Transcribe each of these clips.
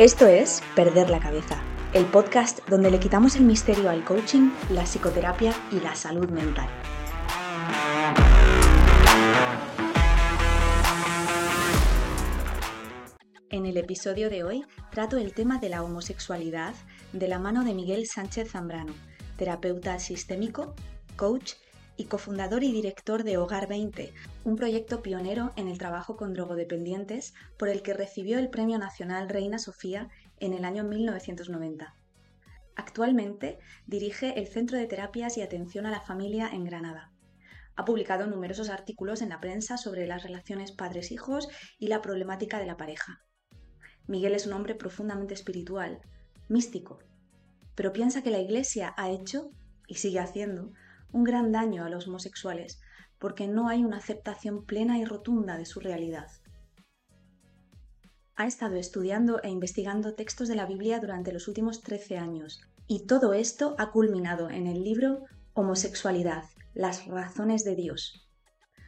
Esto es Perder la Cabeza, el podcast donde le quitamos el misterio al coaching, la psicoterapia y la salud mental. En el episodio de hoy trato el tema de la homosexualidad de la mano de Miguel Sánchez Zambrano, terapeuta sistémico, coach y cofundador y director de Hogar 20, un proyecto pionero en el trabajo con drogodependientes por el que recibió el Premio Nacional Reina Sofía en el año 1990. Actualmente dirige el Centro de Terapias y Atención a la Familia en Granada. Ha publicado numerosos artículos en la prensa sobre las relaciones padres-hijos y la problemática de la pareja. Miguel es un hombre profundamente espiritual, místico, pero piensa que la Iglesia ha hecho, y sigue haciendo, un gran daño a los homosexuales porque no hay una aceptación plena y rotunda de su realidad. Ha estado estudiando e investigando textos de la Biblia durante los últimos 13 años y todo esto ha culminado en el libro Homosexualidad, las razones de Dios.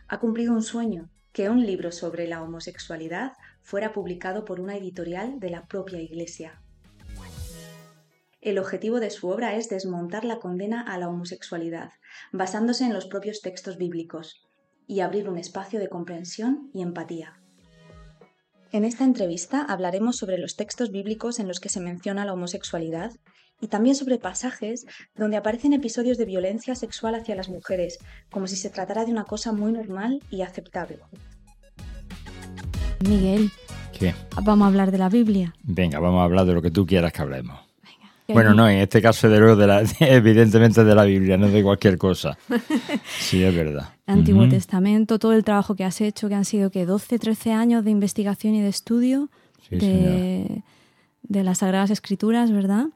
Ha cumplido un sueño, que un libro sobre la homosexualidad fuera publicado por una editorial de la propia Iglesia. El objetivo de su obra es desmontar la condena a la homosexualidad, basándose en los propios textos bíblicos, y abrir un espacio de comprensión y empatía. En esta entrevista hablaremos sobre los textos bíblicos en los que se menciona la homosexualidad y también sobre pasajes donde aparecen episodios de violencia sexual hacia las mujeres, como si se tratara de una cosa muy normal y aceptable. Miguel, ¿Qué? vamos a hablar de la Biblia. Venga, vamos a hablar de lo que tú quieras que hablemos. Bueno, no, en este caso de, de la, evidentemente de la Biblia, no de cualquier cosa. Sí, es verdad. Antiguo. Testamento, todo el trabajo que has hecho, que han sido que 12, 13 años de investigación y de estudio Sí, de, de las Sagradas Escrituras, ¿verdad?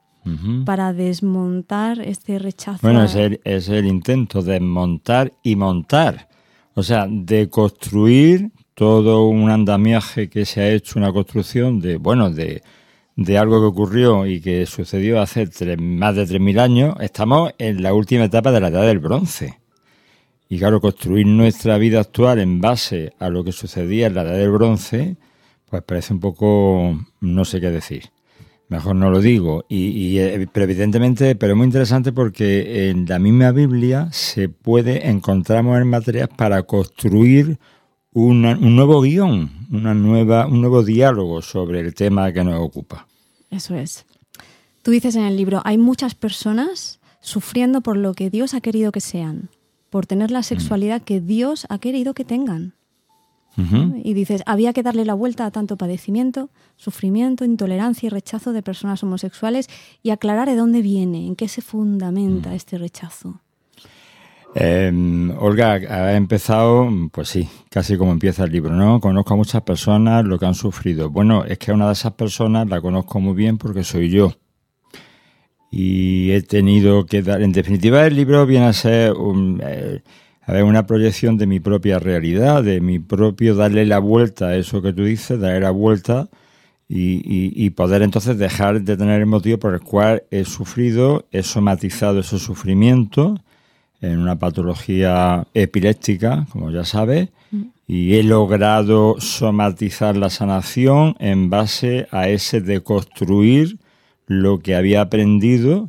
Para desmontar este rechazo. Bueno, es el, es el intento de montar y montar. O sea, de construir todo un andamiaje que se ha hecho, una construcción de, bueno, de, de algo que ocurrió y que sucedió hace tres- más de 3.000 años. Estamos en la última etapa de la edad del bronce. Y claro, construir nuestra vida actual en base a lo que sucedía en la edad del bronce, pues parece un poco, no sé qué decir. Mejor no lo digo. Y, eh, pero evidentemente, pero es muy interesante porque en la misma Biblia se puede, encontramos en materias para construir un nuevo guion, una nueva, un nuevo diálogo sobre el tema que nos ocupa. Eso es. Tú dices en el libro, hay muchas personas sufriendo por lo que Dios ha querido que sean, por tener Mm. la sexualidad que Dios ha querido que tengan. Y dices, había que darle la vuelta a tanto padecimiento, sufrimiento, intolerancia y rechazo de personas homosexuales y aclarar de dónde viene, en qué se Mm. fundamenta este rechazo. Eh, Olga, ha empezado, pues sí, casi como empieza el libro, ¿no? Conozco a muchas personas lo que han sufrido. Bueno, es que una de esas personas la conozco muy bien porque soy yo. Y he tenido que dar, en definitiva, el libro viene a ser un, eh, a ver, una proyección de mi propia realidad, de mi propio darle la vuelta a eso que tú dices, darle la vuelta y, y- y poder entonces dejar de tener el motivo por el cual he sufrido, he somatizado ese sufrimiento en una patología epiléptica, como ya sabes, y he logrado somatizar la sanación en base a ese deconstruir lo que había aprendido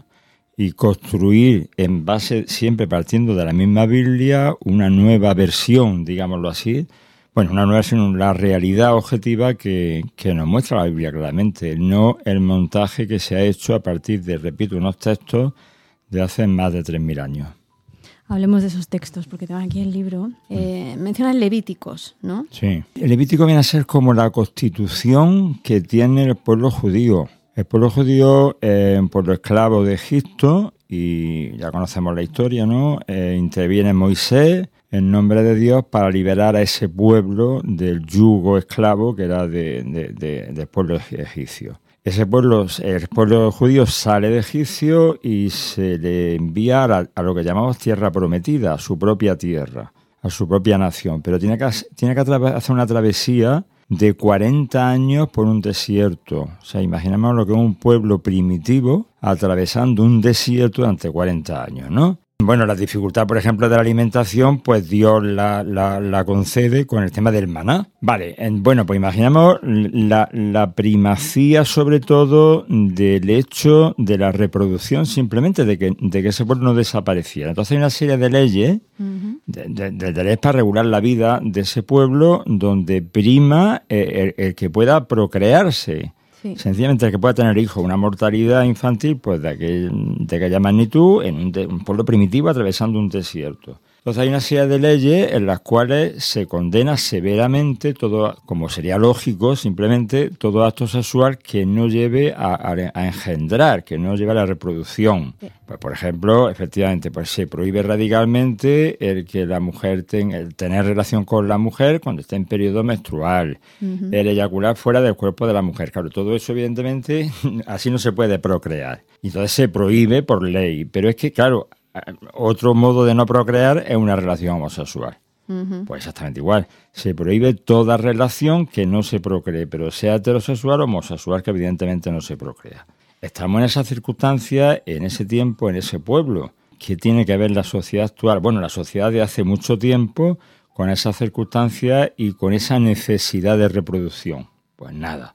y construir en base, siempre partiendo de la misma Biblia, una nueva versión, digámoslo así, bueno, una nueva versión, la realidad objetiva que, que nos muestra la Biblia claramente, no el montaje que se ha hecho a partir de, repito, unos textos de hace más de 3.000 años. Hablemos de esos textos, porque tengo aquí el libro. Eh, mencionan Levíticos, ¿no? Sí. El Levítico viene a ser como la constitución que tiene el pueblo judío. El pueblo judío, eh, un pueblo esclavo de Egipto, y ya conocemos la historia, ¿no? Eh, interviene Moisés en nombre de Dios para liberar a ese pueblo del yugo esclavo que era de- de- de- del pueblo egipcio. Ese pueblo, el pueblo judío sale de Egipcio y se le envía a, lo que llamamos tierra prometida, a su propia tierra, a su propia nación. Pero tiene que, tiene que hacer una travesía de 40 años por un desierto. O sea, imaginemos lo que es un pueblo primitivo atravesando un desierto durante 40 años, ¿no? Bueno, la dificultad, por ejemplo, de la alimentación, pues Dios la, la, concede con el tema del maná. Vale, bueno, pues imaginamos la, la, primacía sobre todo del hecho de la reproducción, simplemente de que, de que ese pueblo no desapareciera. Entonces hay una serie de leyes, de, leyes para regular la vida de ese pueblo donde prima eh, el que pueda procrearse. Sencillamente que pueda tener hijos, una mortalidad infantil pues de, aquel, de aquella magnitud en un, pueblo primitivo atravesando un desierto. Entonces hay una serie de leyes en las cuales se condena severamente todo, como sería lógico, simplemente todo acto sexual que no lleve a, engendrar, que no lleve a la reproducción. Pues por ejemplo, efectivamente, pues se prohíbe radicalmente el que la mujer tenga, el tener relación con la mujer cuando esté en periodo menstrual, el eyacular fuera del cuerpo de la mujer. Claro, todo eso evidentemente así no se puede procrear. Entonces se prohíbe por ley. Pero es que, claro, otro modo de no procrear es una relación homosexual. Pues exactamente igual. Se prohíbe toda relación que no se procree, pero sea heterosexual o homosexual, que evidentemente no se procrea. Estamos en esa circunstancia, en ese tiempo, en ese pueblo. ¿Qué tiene que ver la sociedad actual? Bueno, la sociedad de hace mucho tiempo con esa circunstancia y con esa necesidad de reproducción. Pues nada.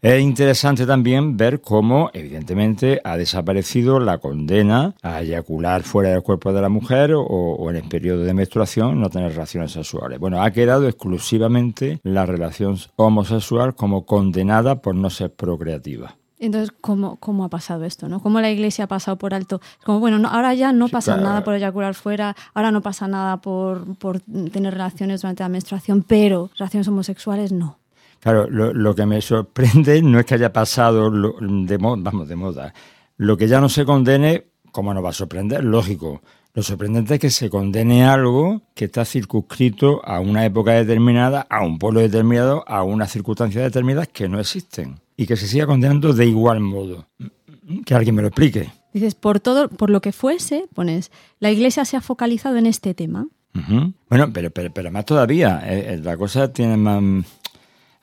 Es interesante también ver cómo, evidentemente, ha desaparecido la condena a eyacular fuera del cuerpo de la mujer o, en el periodo de menstruación no tener relaciones sexuales. Bueno, ha quedado exclusivamente la relación homosexual como condenada por no ser procreativa. Entonces, ¿cómo, ¿cómo ha pasado esto? ¿no? ¿Cómo la iglesia ha pasado por alto? Como, bueno, ahora ya no pasa nada por eyacular fuera, ahora no pasa nada por, por tener relaciones durante la menstruación, pero relaciones homosexuales no. Claro, lo, que me sorprende no es que haya pasado de, moda, vamos, de moda. Lo que ya no se condene, ¿cómo no va a sorprender? Lógico. Lo sorprendente es que se condene algo que está circunscrito a una época determinada, a un pueblo determinado, a unas circunstancias determinadas que no existen. Y que se siga condenando de igual modo. Que alguien me lo explique. Dices, por todo, por lo que fuese, pones, la iglesia se ha focalizado en este tema. Bueno, pero, pero, pero más todavía, eh, eh, la cosa tiene más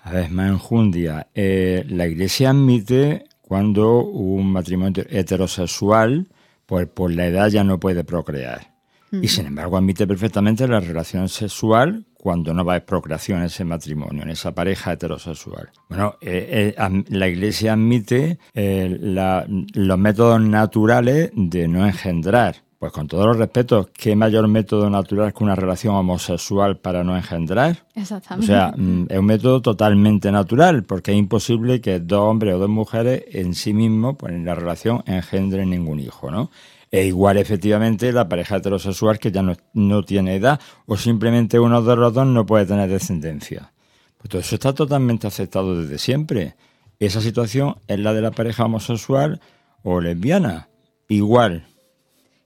a ver, más enjundia. Eh, la Iglesia admite cuando un matrimonio heterosexual, pues por la edad ya no puede procrear. Y sin embargo admite perfectamente la relación sexual cuando no va a haber procreación en ese matrimonio, en esa pareja heterosexual. Bueno, eh, eh, la Iglesia admite los métodos naturales de no engendrar. Pues con todos los respetos, ¿qué mayor método natural que una relación homosexual para no engendrar? Exactamente. O sea, mm, es un método totalmente natural, porque es imposible que dos hombres o dos mujeres en sí mismos, pues en la relación, engendren ningún hijo, ¿no? E igual, efectivamente, la pareja heterosexual que ya no, no tiene edad o simplemente uno de los dos no puede tener descendencia. Pues todo eso está totalmente aceptado desde siempre. Esa situación es la de la pareja homosexual o lesbiana. Igual,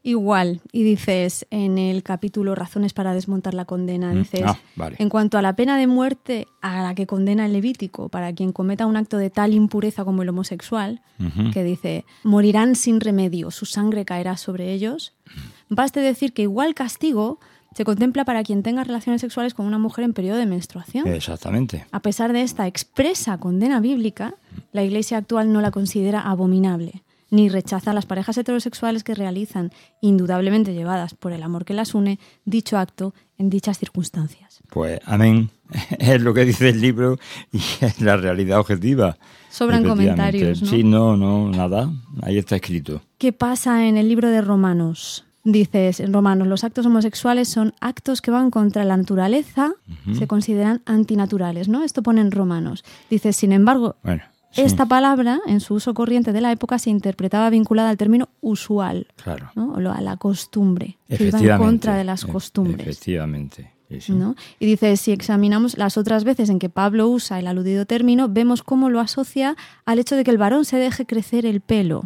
Igual, y dices en el capítulo Razones para desmontar la condena, mm, dices, ah, en cuanto a la pena de muerte a la que condena el Levítico para quien cometa un acto de tal impureza como el homosexual, que dice, morirán sin remedio, su sangre caerá sobre ellos, baste decir que igual castigo se contempla para quien tenga relaciones sexuales con una mujer en periodo de menstruación. Exactamente. A pesar de esta expresa condena bíblica, la Iglesia actual no la considera abominable ni rechaza a las parejas heterosexuales que realizan, indudablemente llevadas por el amor que las une, dicho acto en dichas circunstancias. Pues amén. Es lo que dice el libro y es la realidad objetiva. Sobran comentarios. Sí, no, no, nada. Ahí está escrito. ¿Qué pasa en el libro de Romanos? Dices, en Romanos, los actos homosexuales son actos que van contra la naturaleza, se consideran antinaturales, ¿no? Esto pone en Romanos. Dices, sin embargo, bueno. Esta palabra, en su uso corriente de la época, se interpretaba vinculada al término usual, claro. a la costumbre, que iba en contra de las costumbres. Efectivamente. Y dice, si examinamos las otras veces en que Pablo usa el aludido término, vemos cómo lo asocia al hecho de que el varón se deje crecer el pelo.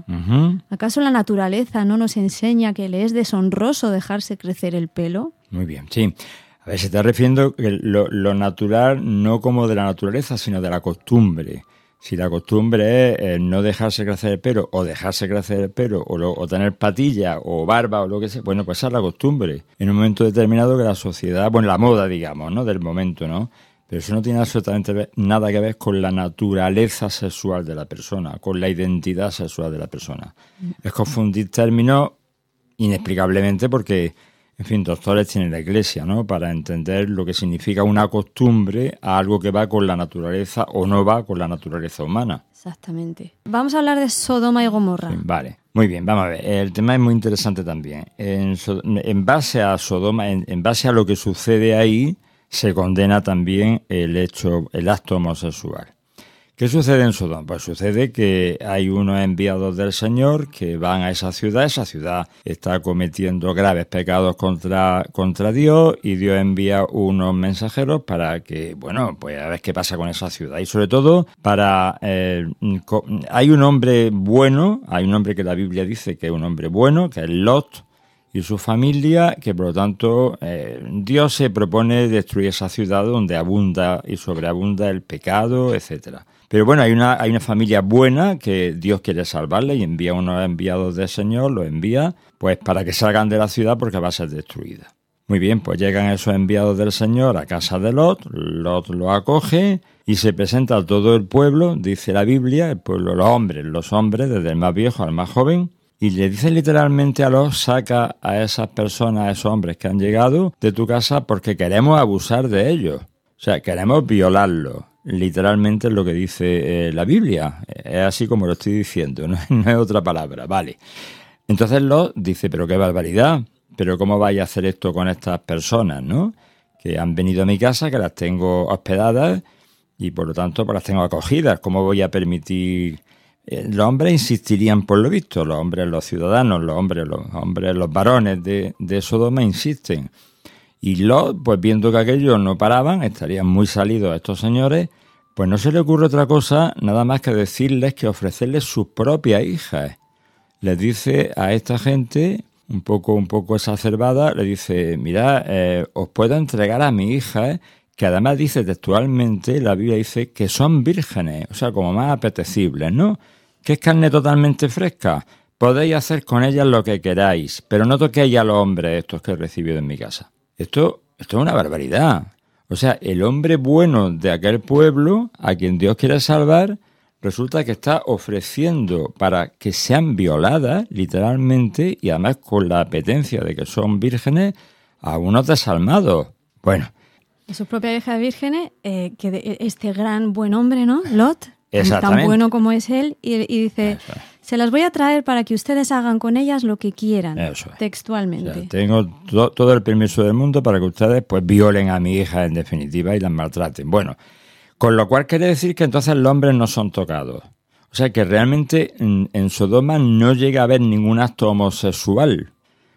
¿Acaso la naturaleza no nos enseña que le es deshonroso dejarse crecer el pelo? Muy bien, sí. A ver, se está refiriendo lo, lo natural no como de la naturaleza, sino de la costumbre. Si la costumbre es eh, no dejarse crecer el pelo o dejarse crecer el pelo o, tener patilla o barba o lo que sea, bueno, pues esa es la costumbre. En un momento determinado que la sociedad, bueno, la moda, digamos, ¿no? Del momento, ¿no? Pero eso no tiene absolutamente nada que ver con la naturaleza sexual de la persona, con la identidad sexual de la persona. Es confundir términos inexplicablemente porque, en fin, doctores tienen la iglesia, ¿no? Para entender lo que significa una costumbre a algo que va con la naturaleza o no va con la naturaleza humana. Exactamente. Vamos a hablar de Sodoma y Gomorra. vale, muy bien, vamos a ver. El tema es muy interesante también. En, base a Sodoma, en base a lo que sucede ahí, se condena también el hecho, el acto homosexual. ¿Qué sucede en Sodoma? Pues sucede que hay unos enviados del Señor que van a esa ciudad, esa ciudad está cometiendo graves pecados contra, contra Dios y Dios envía unos mensajeros para que, bueno, pues a ver qué pasa con esa ciudad y sobre todo para... Eh, hay un hombre bueno, hay un hombre que la Biblia dice que es un hombre bueno, que es Lot, y su familia, que por lo tanto eh, Dios se propone destruir esa ciudad donde abunda y sobreabunda el pecado, etcétera. Pero bueno, hay una, hay una familia buena que Dios quiere salvarle y envía unos enviados del Señor, los envía pues para que salgan de la ciudad porque va a ser destruida. Muy bien, pues llegan esos enviados del Señor a casa de Lot, Lot lo acoge y se presenta a todo el pueblo, dice la Biblia, el pueblo, los hombres, los hombres, desde el más viejo al más joven, y le dice literalmente a los saca a esas personas, a esos hombres que han llegado de tu casa porque queremos abusar de ellos. O sea, queremos violarlos. Literalmente es lo que dice eh, la Biblia. Es así como lo estoy diciendo, no, es otra palabra. Vale. Entonces los dice, pero qué barbaridad. Pero cómo vais a hacer esto con estas personas, ¿no? Que han venido a mi casa, que las tengo hospedadas y por lo tanto pues las tengo acogidas. ¿Cómo voy a permitir eh, los hombres insistirían por lo visto, los hombres, los ciudadanos, los hombres, los hombres, los varones de, de Sodoma insisten. Y los, pues viendo que aquellos no paraban, estarían muy salidos estos señores, pues no se le ocurre otra cosa nada más que decirles que ofrecerles sus propias hijas. Les dice a esta gente, un poco, un poco exacerbada, le dice, mira, eh, os puedo entregar a mi hija, que además dice textualmente, la Biblia dice que son vírgenes, o sea, como más apetecibles, ¿no? que es carne totalmente fresca. Podéis hacer con ella lo que queráis, pero no toquéis a los hombres estos que he recibido en mi casa. Esto, esto es una barbaridad. O sea, el hombre bueno de aquel pueblo, a quien Dios quiere salvar, resulta que está ofreciendo para que sean violadas, literalmente, y además con la apetencia de que son vírgenes, a unos desalmados. Bueno. Su propia hija vírgenes, eh, que este gran buen hombre, ¿no? Lot, tan bueno como es él, y, dice, se las voy a traer para que ustedes hagan con ellas lo que quieran, textualmente. tengo todo el permiso del mundo para que ustedes pues violen a mi hija en definitiva y las maltraten. Bueno, con lo cual quiere decir que entonces los hombres no son tocados. O sea que realmente en, Sodoma no llega a haber ningún acto homosexual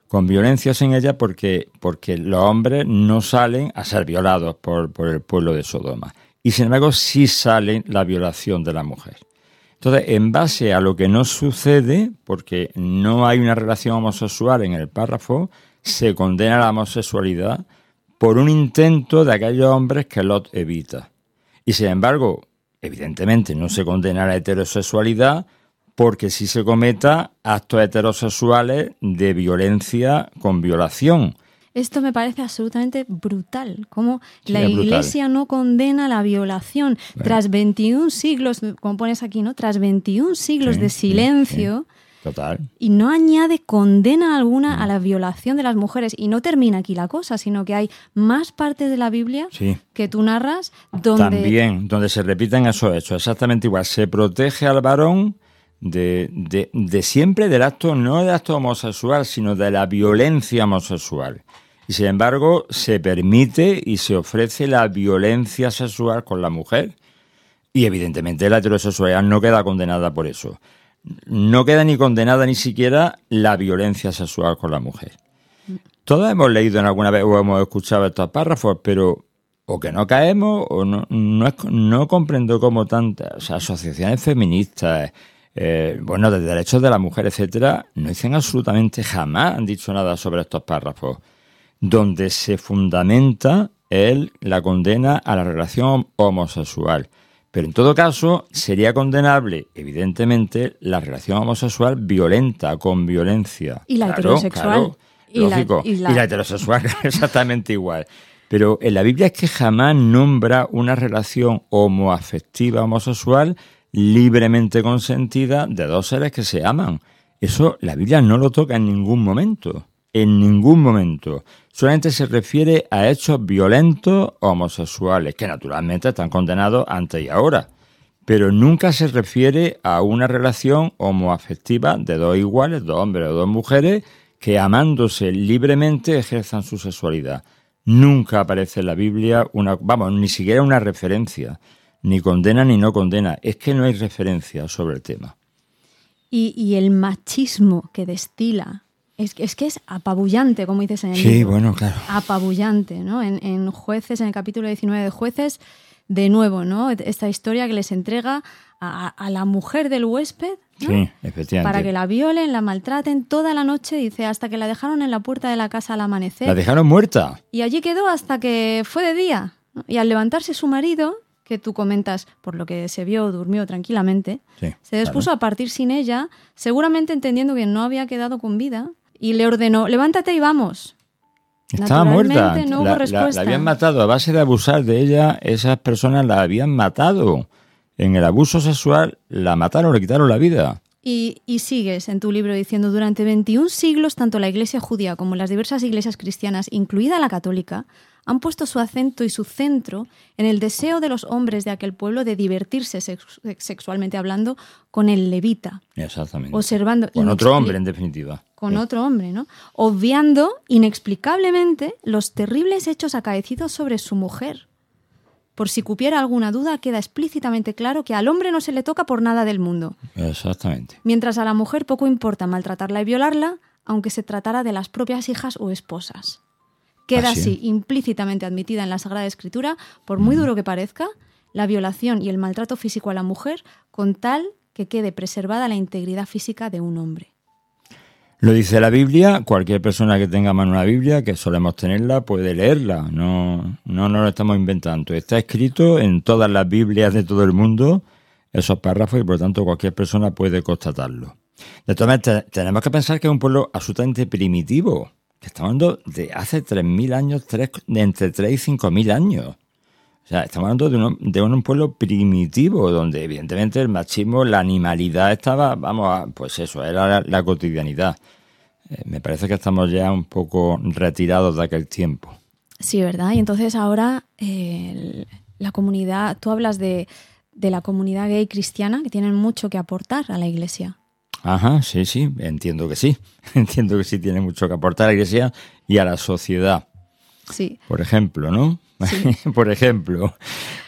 con violencias en ella porque, porque los hombres no salen a ser violados por, por el pueblo de Sodoma y sin embargo sí sale la violación de la mujer. Entonces, en base a lo que no sucede, porque no hay una relación homosexual en el párrafo, se condena la homosexualidad por un intento de aquellos hombres que Lot evita. Y sin embargo, evidentemente no se condena la heterosexualidad porque sí se cometa actos heterosexuales de violencia con violación. Esto me parece absolutamente brutal, como la Iglesia no condena la violación tras 21 siglos, como pones aquí, ¿no? Tras 21 siglos de silencio. Total. Y no añade condena alguna a la violación de las mujeres. Y no termina aquí la cosa, sino que hay más partes de la Biblia que tú narras donde... También, donde se repiten esos hechos, exactamente igual. Se protege al varón de, de, de siempre del acto, no del acto homosexual, sino de la violencia homosexual. Y sin embargo, se permite y se ofrece la violencia sexual con la mujer. Y evidentemente la heterosexualidad no queda condenada por eso. No queda ni condenada ni siquiera la violencia sexual con la mujer. Todos hemos leído en alguna vez o hemos escuchado estos párrafos, pero o que no caemos o no, no, comprendo cómo tantas asociaciones feministas, eh, bueno, de derechos de la mujer, etcétera, no dicen absolutamente jamás han dicho nada sobre estos párrafos donde se fundamenta el, la condena a la relación homosexual. Pero en todo caso, sería condenable, evidentemente, la relación homosexual violenta, con violencia. Y la heterosexual. y lógico. y, la... heterosexual, exactamente igual. Pero en la Biblia es que jamás nombra una relación homoafectiva homosexual libremente consentida de dos seres que se aman. Eso la Biblia no lo toca en ningún momento. En ningún momento. Solamente se refiere a hechos violentos homosexuales, que naturalmente están condenados antes y ahora. Pero nunca se refiere a una relación homoafectiva de dos iguales, dos hombres o dos mujeres, que amándose libremente ejerzan su sexualidad. Nunca aparece en la Biblia una, vamos, ni siquiera una referencia, ni condena ni no condena. Es que no hay referencia sobre el tema. Y, el machismo que destila es, es, que es apabullante, como dices en el Sí, bueno, claro. Apabullante, ¿no? En, en, Jueces, en el capítulo 19 de Jueces, de nuevo, ¿no? Esta historia que les entrega a, la mujer del huésped sí, efectivamente. para que la violen, la maltraten toda la noche, dice, hasta que la dejaron en la puerta de la casa al amanecer. La dejaron muerta. Y allí quedó hasta que fue de día. Y al levantarse su marido, que tú comentas, por lo que se vio, durmió tranquilamente, se dispuso a partir sin ella, seguramente entendiendo que no había quedado con vida, y le ordenó, levántate y vamos. Estaba muerta. la, habían matado a base de abusar de ella, esas personas la habían matado. En el abuso sexual la mataron, le quitaron la vida. Y, y, sigues en tu libro diciendo, durante 21 siglos, tanto la iglesia judía como las diversas iglesias cristianas, incluida la católica, han puesto su acento y su centro en el deseo de los hombres de aquel pueblo de divertirse sexualmente hablando con el levita. Exactamente. Observando. Con otro hombre, en definitiva. Con otro hombre, ¿no? Obviando inexplicablemente los terribles hechos acaecidos sobre su mujer. Por si cupiera alguna duda, queda explícitamente claro que al hombre no se le toca por nada del mundo. Exactamente. Mientras a la mujer poco importa maltratarla y violarla, aunque se tratara de las propias hijas o esposas queda así, implícitamente admitida en la Sagrada Escritura, por muy duro que parezca, la violación y el maltrato físico a la mujer con tal que quede preservada la integridad física de un hombre. Lo dice la Biblia, cualquier persona que tenga mano una Biblia, que solemos tenerla, puede leerla, no, no nos lo estamos inventando. Está escrito en todas las Biblias de todo el mundo esos párrafos y por lo tanto cualquier persona puede constatarlo. De todas maneras, tenemos que pensar que es un pueblo absolutamente primitivo estamos hablando de hace 3.000 años, de entre 3 y 5.000 años. O sea, estamos hablando de un, pueblo primitivo, donde evidentemente el machismo, la animalidad estaba, vamos, a, pues eso, era la, cotidianidad. Eh, me parece que estamos ya un poco retirados de aquel tiempo. Sí, ¿verdad? Y entonces ahora la comunidad, tú hablas de, de la comunidad gay cristiana, que tienen mucho que aportar a la iglesia. Ajá, sí, sí, entiendo que sí. Entiendo que sí tiene mucho que aportar a la Iglesia y a la sociedad. Sí. Por ejemplo, ¿no? por ejemplo.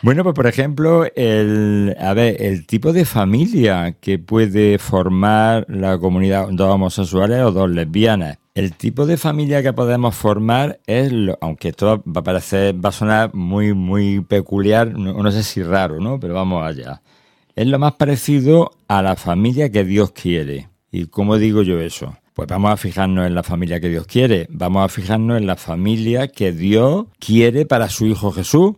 Bueno, pues por ejemplo, el, a ver, el tipo de familia que puede formar la comunidad, dos homosexuales o dos lesbianas. El tipo de familia que podemos formar es, aunque esto va a parecer, va a sonar muy, muy peculiar, no sé si raro, ¿no? Pero vamos allá es lo más parecido a la familia que Dios quiere. ¿Y cómo digo yo eso? Pues vamos a fijarnos en la familia que Dios quiere, vamos a fijarnos en la familia que Dios quiere para su Hijo Jesús.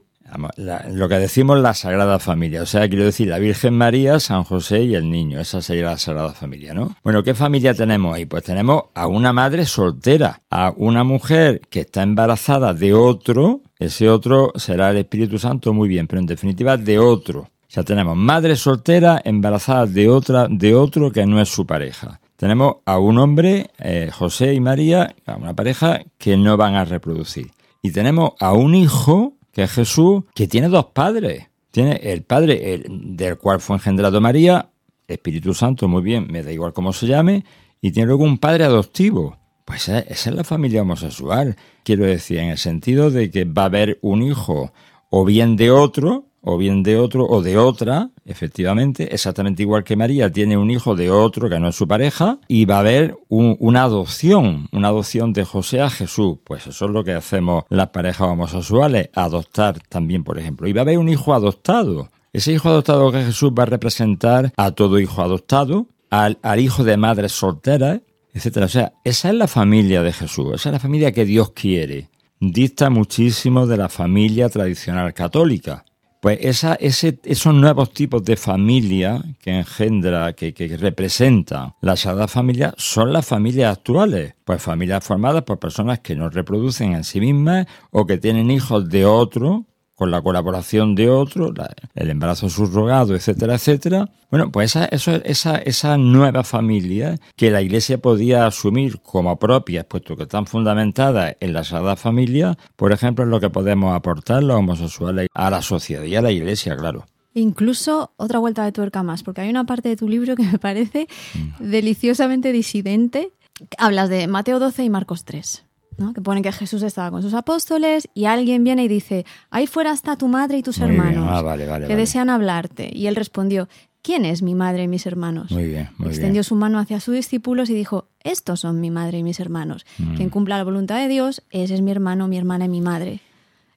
lo que decimos la Sagrada Familia, o sea, quiero decir la Virgen María, San José y el niño, esa sería la Sagrada Familia, ¿no? Bueno, ¿qué familia tenemos ahí? Pues tenemos a una madre soltera, a una mujer que está embarazada de otro, ese otro será el Espíritu Santo, muy bien, pero en definitiva de otro. Ya tenemos madre soltera embarazada de otra, de otro que no es su pareja. Tenemos a un hombre, eh, José y María, una pareja que no van a reproducir. Y tenemos a un hijo, que es Jesús, que tiene dos padres. Tiene el padre del cual fue engendrado María, Espíritu Santo, muy bien, me da igual cómo se llame, y tiene luego un padre adoptivo. Pues esa es la familia homosexual. Quiero decir, en el sentido de que va a haber un hijo o bien de otro, o bien de otro o de otra, efectivamente, exactamente igual que María tiene un hijo de otro que no es su pareja, y va a haber una adopción, una adopción de José a Jesús. Pues eso es lo que hacemos las parejas homosexuales, adoptar también, por ejemplo. Y va a haber un hijo adoptado. Ese hijo adoptado que Jesús va a representar a todo hijo adoptado, al, al hijo de madres solteras, etcétera. O sea, esa es la familia de Jesús, esa es la familia que Dios quiere. Dista muchísimo de la familia tradicional católica pues esa, ese, esos nuevos tipos de familia que engendra, que, que representan la Sagrada Familia, son las familias actuales. Pues familias formadas por personas que no reproducen en sí mismas o que tienen hijos de otro con la colaboración de otro, el embarazo subrogado, etcétera, etcétera. Bueno, pues esa, eso, esa, esa nueva familia que la Iglesia podía asumir como propias, puesto que están fundamentadas en la Sagrada Familia, por ejemplo, es lo que podemos aportar los homosexuales a la sociedad y a la Iglesia, claro. Incluso otra vuelta de tuerca más, porque hay una parte de tu libro que me parece mm. deliciosamente disidente. Hablas de Mateo 12 y Marcos 3. ¿No? que pone que Jesús estaba con sus apóstoles y alguien viene y dice, ahí fuera está tu madre y tus hermanos ah, que desean hablarte. Y él respondió, ¿quién es mi madre y mis hermanos? Muy bien, muy Extendió su mano hacia sus discípulos y dijo, estos son mi madre y mis hermanos. Mm. Quien cumpla la voluntad de Dios, ese es mi hermano, mi hermana y mi madre.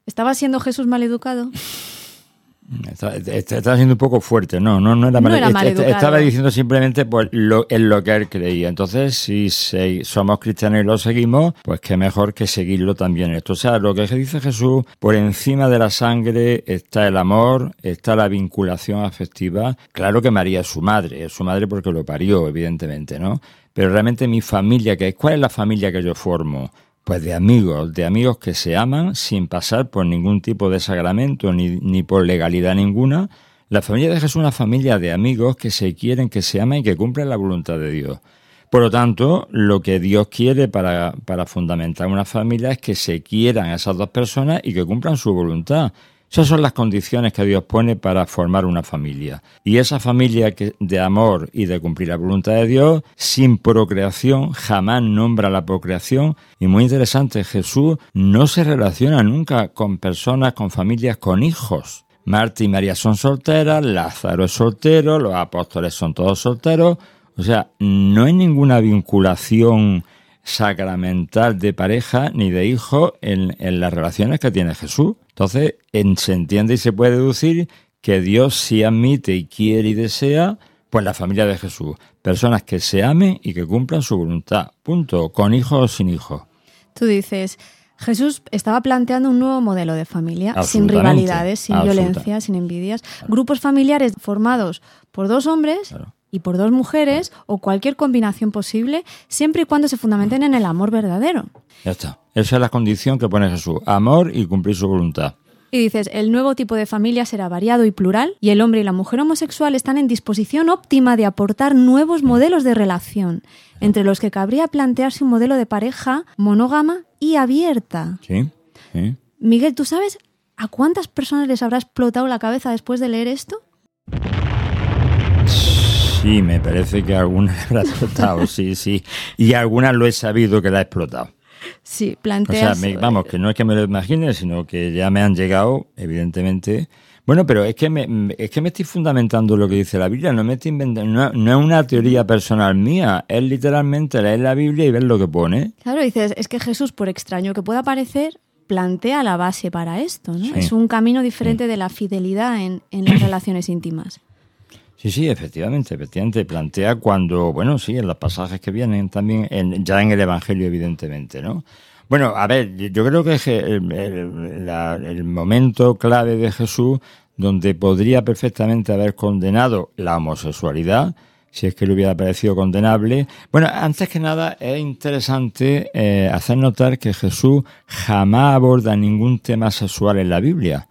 ¿Estaba siendo Jesús maleducado? Estaba siendo un poco fuerte, no, no, no era, mal, Estaba diciendo simplemente pues, lo, en lo que él creía. Entonces, si somos cristianos y lo seguimos, pues qué mejor que seguirlo también esto. O sea, lo que dice Jesús, por encima de la sangre está el amor, está la vinculación afectiva. Claro que María es su madre, es su madre porque lo parió, evidentemente, ¿no? Pero realmente mi familia, que ¿cuál es la familia que yo formo? Pues de amigos, de amigos que se aman sin pasar por ningún tipo de sagramento ni, ni por legalidad ninguna. La familia de Jesús es una familia de amigos que se quieren, que se aman y que cumplen la voluntad de Dios. Por lo tanto, lo que Dios quiere para, para fundamentar una familia es que se quieran esas dos personas y que cumplan su voluntad. Esas son las condiciones que Dios pone para formar una familia. Y esa familia de amor y de cumplir la voluntad de Dios, sin procreación, jamás nombra la procreación. Y muy interesante, Jesús no se relaciona nunca con personas, con familias, con hijos. Marta y María son solteras, Lázaro es soltero, los apóstoles son todos solteros. O sea, no hay ninguna vinculación sacramental de pareja ni de hijo en, las relaciones que tiene Jesús. Entonces, se entiende y se puede deducir que Dios sí admite y quiere y desea, pues la familia de Jesús. Personas que se amen y que cumplan su voluntad. Punto. Con hijos o sin hijos. Tú dices, Jesús estaba planteando un nuevo modelo de familia, sin rivalidades, sin violencia, sin envidias. Grupos familiares formados por dos hombres y por dos mujeres o cualquier combinación posible, siempre y cuando se fundamenten en el amor verdadero. Ya está. Esa es la condición que pone Jesús, amor y cumplir su voluntad. Y dices, el nuevo tipo de familia será variado y plural y el hombre y la mujer homosexual están en disposición óptima de aportar nuevos modelos de relación, entre los que cabría plantearse un modelo de pareja monógama y abierta. Sí, sí. Miguel, ¿tú sabes a cuántas personas les habrá explotado la cabeza después de leer esto? Sí, me parece que alguna habrá explotado, sí, sí. Y algunas lo he sabido que la ha explotado. Sí, planteas... O sea, vamos, que no es que me lo imagine, sino que ya me han llegado, evidentemente. Bueno, pero es que me, es que me estoy fundamentando lo que dice la Biblia, no me estoy inventando, no, es una teoría personal mía, es literalmente leer la Biblia y ver lo que pone. Claro, dices, es que Jesús, por extraño que pueda parecer, plantea la base para esto, ¿no? Es un camino diferente de la fidelidad en, en las relaciones íntimas. Sí, sí, efectivamente, efectivamente, plantea cuando, bueno, sí, en los pasajes que vienen también, en, ya en el Evangelio, evidentemente, ¿no? Bueno, a ver, yo creo que el, el, el momento clave de Jesús donde podría perfectamente haber condenado la homosexualidad, si es que le hubiera parecido condenable. Bueno, antes que nada es interesante eh, hacer notar que Jesús jamás aborda ningún tema sexual en la Biblia.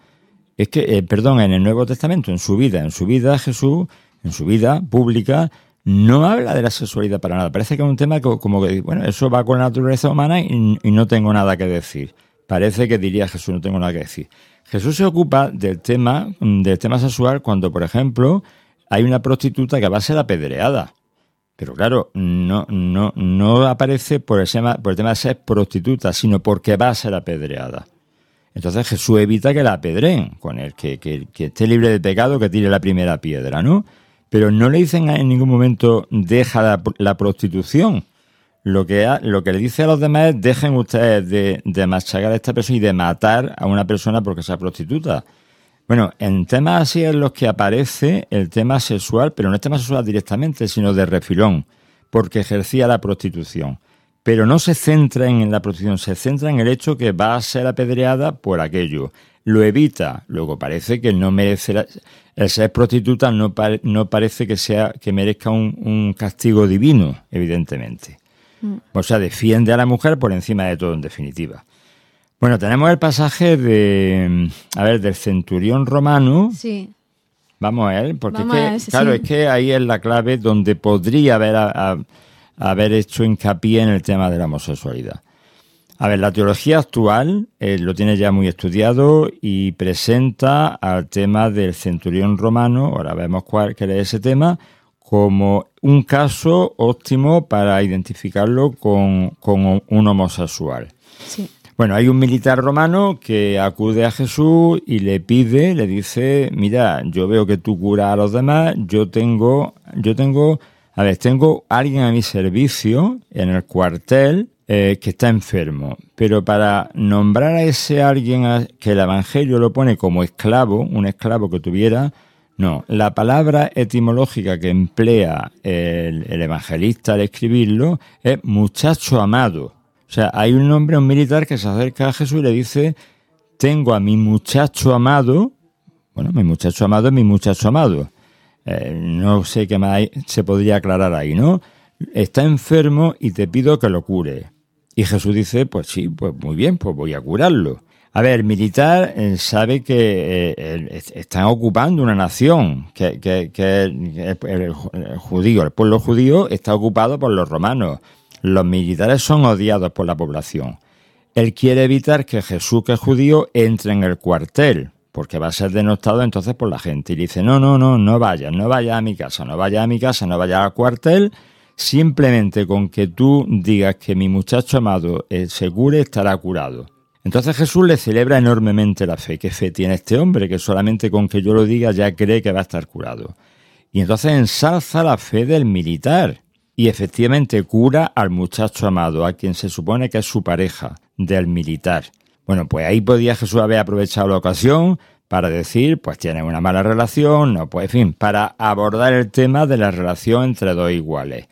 Es que, eh, perdón, en el Nuevo Testamento, en su vida, en su vida Jesús en su vida pública, no habla de la sexualidad para nada. Parece que es un tema como que, bueno, eso va con la naturaleza humana y, no tengo nada que decir. Parece que diría Jesús, no tengo nada que decir. Jesús se ocupa del tema, del tema sexual cuando, por ejemplo, hay una prostituta que va a ser apedreada. Pero claro, no, no, no aparece por el, tema, por el tema de ser prostituta, sino porque va a ser apedreada. Entonces Jesús evita que la apedreen, con el que, esté libre de pecado, que tire la primera piedra, ¿no? pero no le dicen en ningún momento deja la, prostitución. Lo que, lo que le dice a los demás es dejen ustedes de, de machacar a esta persona y de matar a una persona porque sea prostituta. Bueno, en temas así es los que aparece el tema sexual, pero no es tema sexual directamente, sino de refilón, porque ejercía la prostitución. Pero no se centra en la prostitución, se centra en el hecho que va a ser apedreada por aquello lo evita. Luego parece que no merece el ser prostituta no, no parece que sea que merezca un, castigo divino, evidentemente. Mm. O sea, defiende a la mujer por encima de todo, en definitiva. Bueno, tenemos el pasaje de, a ver, del centurión romano. Sí. Vamos a ver, porque claro, es que ahí es la clave donde podría haber, haber hecho hincapié en el tema de la homosexualidad. A ver, la teología actual eh, lo tiene ya muy estudiado y presenta al tema del centurión romano, ahora vemos cuál que es ese tema, como un caso óptimo para identificarlo con, con un homosexual. Sí. Bueno, hay un militar romano que acude a Jesús y le pide, le dice, mira, yo veo que tú curas a los demás, yo tengo, yo tengo, a ver, tengo alguien a mi servicio en el cuartel eh, que está enfermo, pero para nombrar a ese alguien que el Evangelio lo pone como esclavo, un esclavo que tuviera, no, la palabra etimológica que emplea el, el evangelista al escribirlo es muchacho amado. O sea, hay un hombre, un militar que se acerca a Jesús y le dice, tengo a mi muchacho amado, bueno, mi muchacho amado es mi muchacho amado. Eh, no sé qué más se podría aclarar ahí, ¿no? Está enfermo y te pido que lo cure. Y Jesús dice, pues sí, pues muy bien, pues voy a curarlo. A ver, el militar sabe que eh, están ocupando una nación, que, el, judío, el pueblo judío está ocupado por los romanos. Los militares son odiados por la población. Él quiere evitar que Jesús, que es judío, entre en el cuartel, porque va a ser denostado entonces por la gente. Y dice, no, no, no, no vayas, no vayas a mi casa, no vayas a mi casa, no vayas al cuartel, simplemente con que tú digas que mi muchacho amado se cure, estará curado. Entonces Jesús le celebra enormemente la fe. ¿Qué fe tiene este hombre que solamente con que yo lo diga ya cree que va a estar curado? Y entonces ensalza la fe del militar y efectivamente cura al muchacho amado, a quien se supone que es su pareja, del militar. Bueno, pues ahí podía Jesús haber aprovechado la ocasión para decir, pues tiene una mala relación, no, pues en fin, para abordar el tema de la relación entre dos iguales.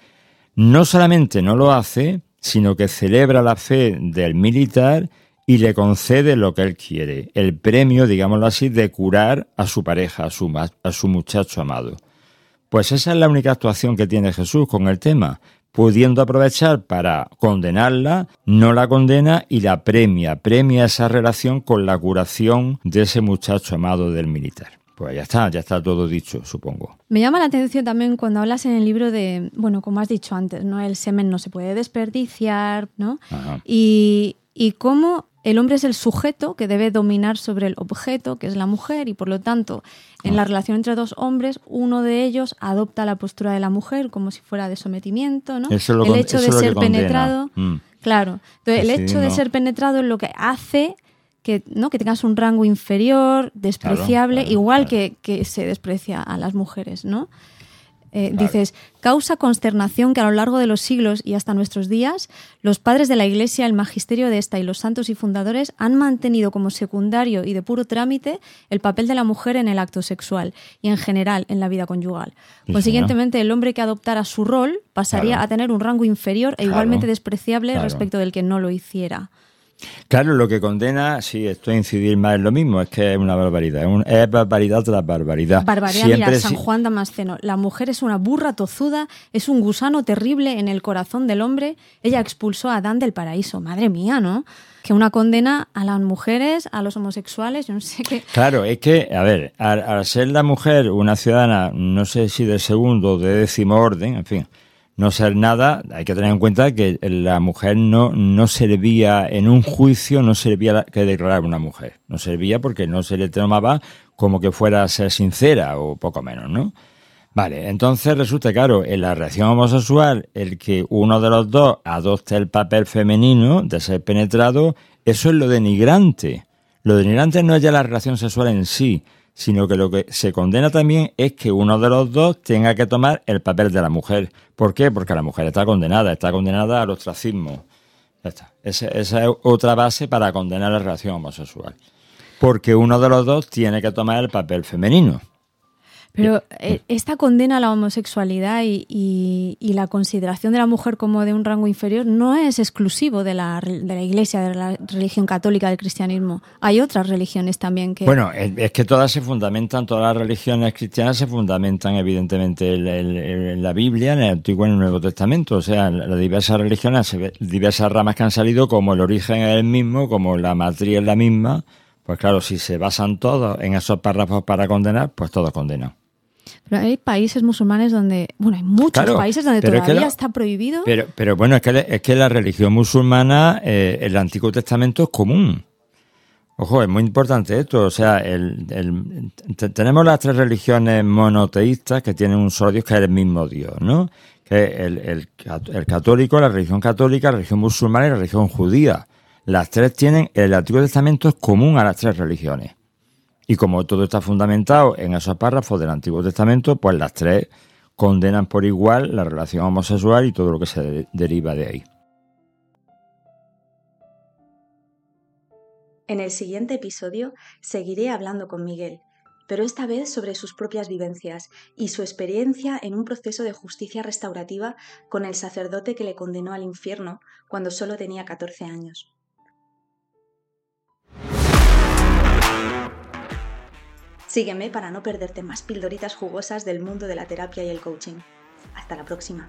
No solamente no lo hace, sino que celebra la fe del militar y le concede lo que él quiere, el premio, digámoslo así, de curar a su pareja, a su, a su muchacho amado. Pues esa es la única actuación que tiene Jesús con el tema, pudiendo aprovechar para condenarla, no la condena y la premia, premia esa relación con la curación de ese muchacho amado del militar. Pues ya está, ya está todo dicho, supongo. Me llama la atención también cuando hablas en el libro de, bueno, como has dicho antes, ¿no? El semen no se puede desperdiciar, ¿no? Y, y cómo el hombre es el sujeto que debe dominar sobre el objeto, que es la mujer, y por lo tanto, en la ah. relación entre dos hombres, uno de ellos adopta la postura de la mujer como si fuera de sometimiento, ¿no? el hecho de ser penetrado, mm. claro, el hecho de ser penetrado es lo que hace que, ¿no? que tengas un rango inferior, despreciable, igual Que, que se desprecia a las mujeres, ¿no? Eh, dices, causa consternación que a lo largo de los siglos y hasta nuestros días, los padres de la Iglesia, el magisterio de esta y los santos y fundadores han mantenido como secundario y de puro trámite el papel de la mujer en el acto sexual y en general en la vida conyugal. Consiguientemente, el hombre que adoptara su rol pasaría a tener un rango inferior e igualmente despreciable respecto del que no lo hiciera. Claro, lo que condena, sí, esto a incidir más en lo mismo, es que es una barbaridad, es, barbaridad tras barbaridad. Barbaridad, mira, San Juan Damasceno, la mujer es una burra tozuda, es un gusano terrible en el corazón del hombre, ella expulsó a Adán del paraíso, madre mía, ¿no? Que una condena a las mujeres, a los homosexuales, yo no sé qué. Claro, es que, a ver, al ser la mujer una ciudadana, no sé si de segundo o de décimo orden, en fin, no ser nada, hay que tener en cuenta que la mujer no, no servía en un juicio, no servía que declarar una mujer. No servía porque no se le tomaba como que fuera a ser sincera o poco menos, ¿no? Vale, entonces resulta, claro, en la reacción homosexual, el que uno de los dos adopte el papel femenino de ser penetrado, eso es lo denigrante. Lo denigrante no es ya la relación sexual en sí, sino que lo que se condena también es que uno de los dos tenga que tomar el papel de la mujer. ¿Por qué? Porque la mujer está condenada, está condenada al ostracismo. Esa, es otra base para condenar la relación homosexual. Porque uno de los dos tiene que tomar el papel femenino. Pero eh, esta condena a la homosexualidad y, la consideración de la mujer como de un rango inferior no es exclusivo de la, de la Iglesia, de la religión católica, del cristianismo. Hay otras religiones también que... Bueno, es que todas se fundamentan, todas las religiones cristianas se fundamentan evidentemente en, la Biblia, en el Antiguo y en el Nuevo Testamento. O sea, las diversas religiones, diversas ramas que han salido, como el origen es el mismo, como la matriz es la misma, pues claro, si se basan todos en esos párrafos para condenar, pues todos condenan. Pero hay países musulmanes donde, bueno, hay muchos países donde todavía está prohibido. Pero, pero bueno, es que, es que la religión musulmana, eh, el Antiguo Testamento es común. Ojo, es muy importante esto. O sea, el, tenemos las tres religiones monoteístas que tienen un solo Dios que es el mismo Dios, ¿no? Que el, católico, la religión católica, la religión musulmana y la religión judía. Las tres tienen, el Antiguo Testamento es común a las tres religiones. Y como todo está fundamentado en esos párrafos del Antiguo Testamento, pues las tres condenan por igual la relación homosexual y todo lo que se deriva de ahí. En el siguiente episodio seguiré hablando con Miguel, pero esta vez sobre sus propias vivencias y su experiencia en un proceso de justicia restaurativa con el sacerdote que le condenó al infierno cuando solo tenía 14 años. Sígueme para no perderte más pildoritas jugosas del mundo de la terapia y el coaching. Hasta la próxima.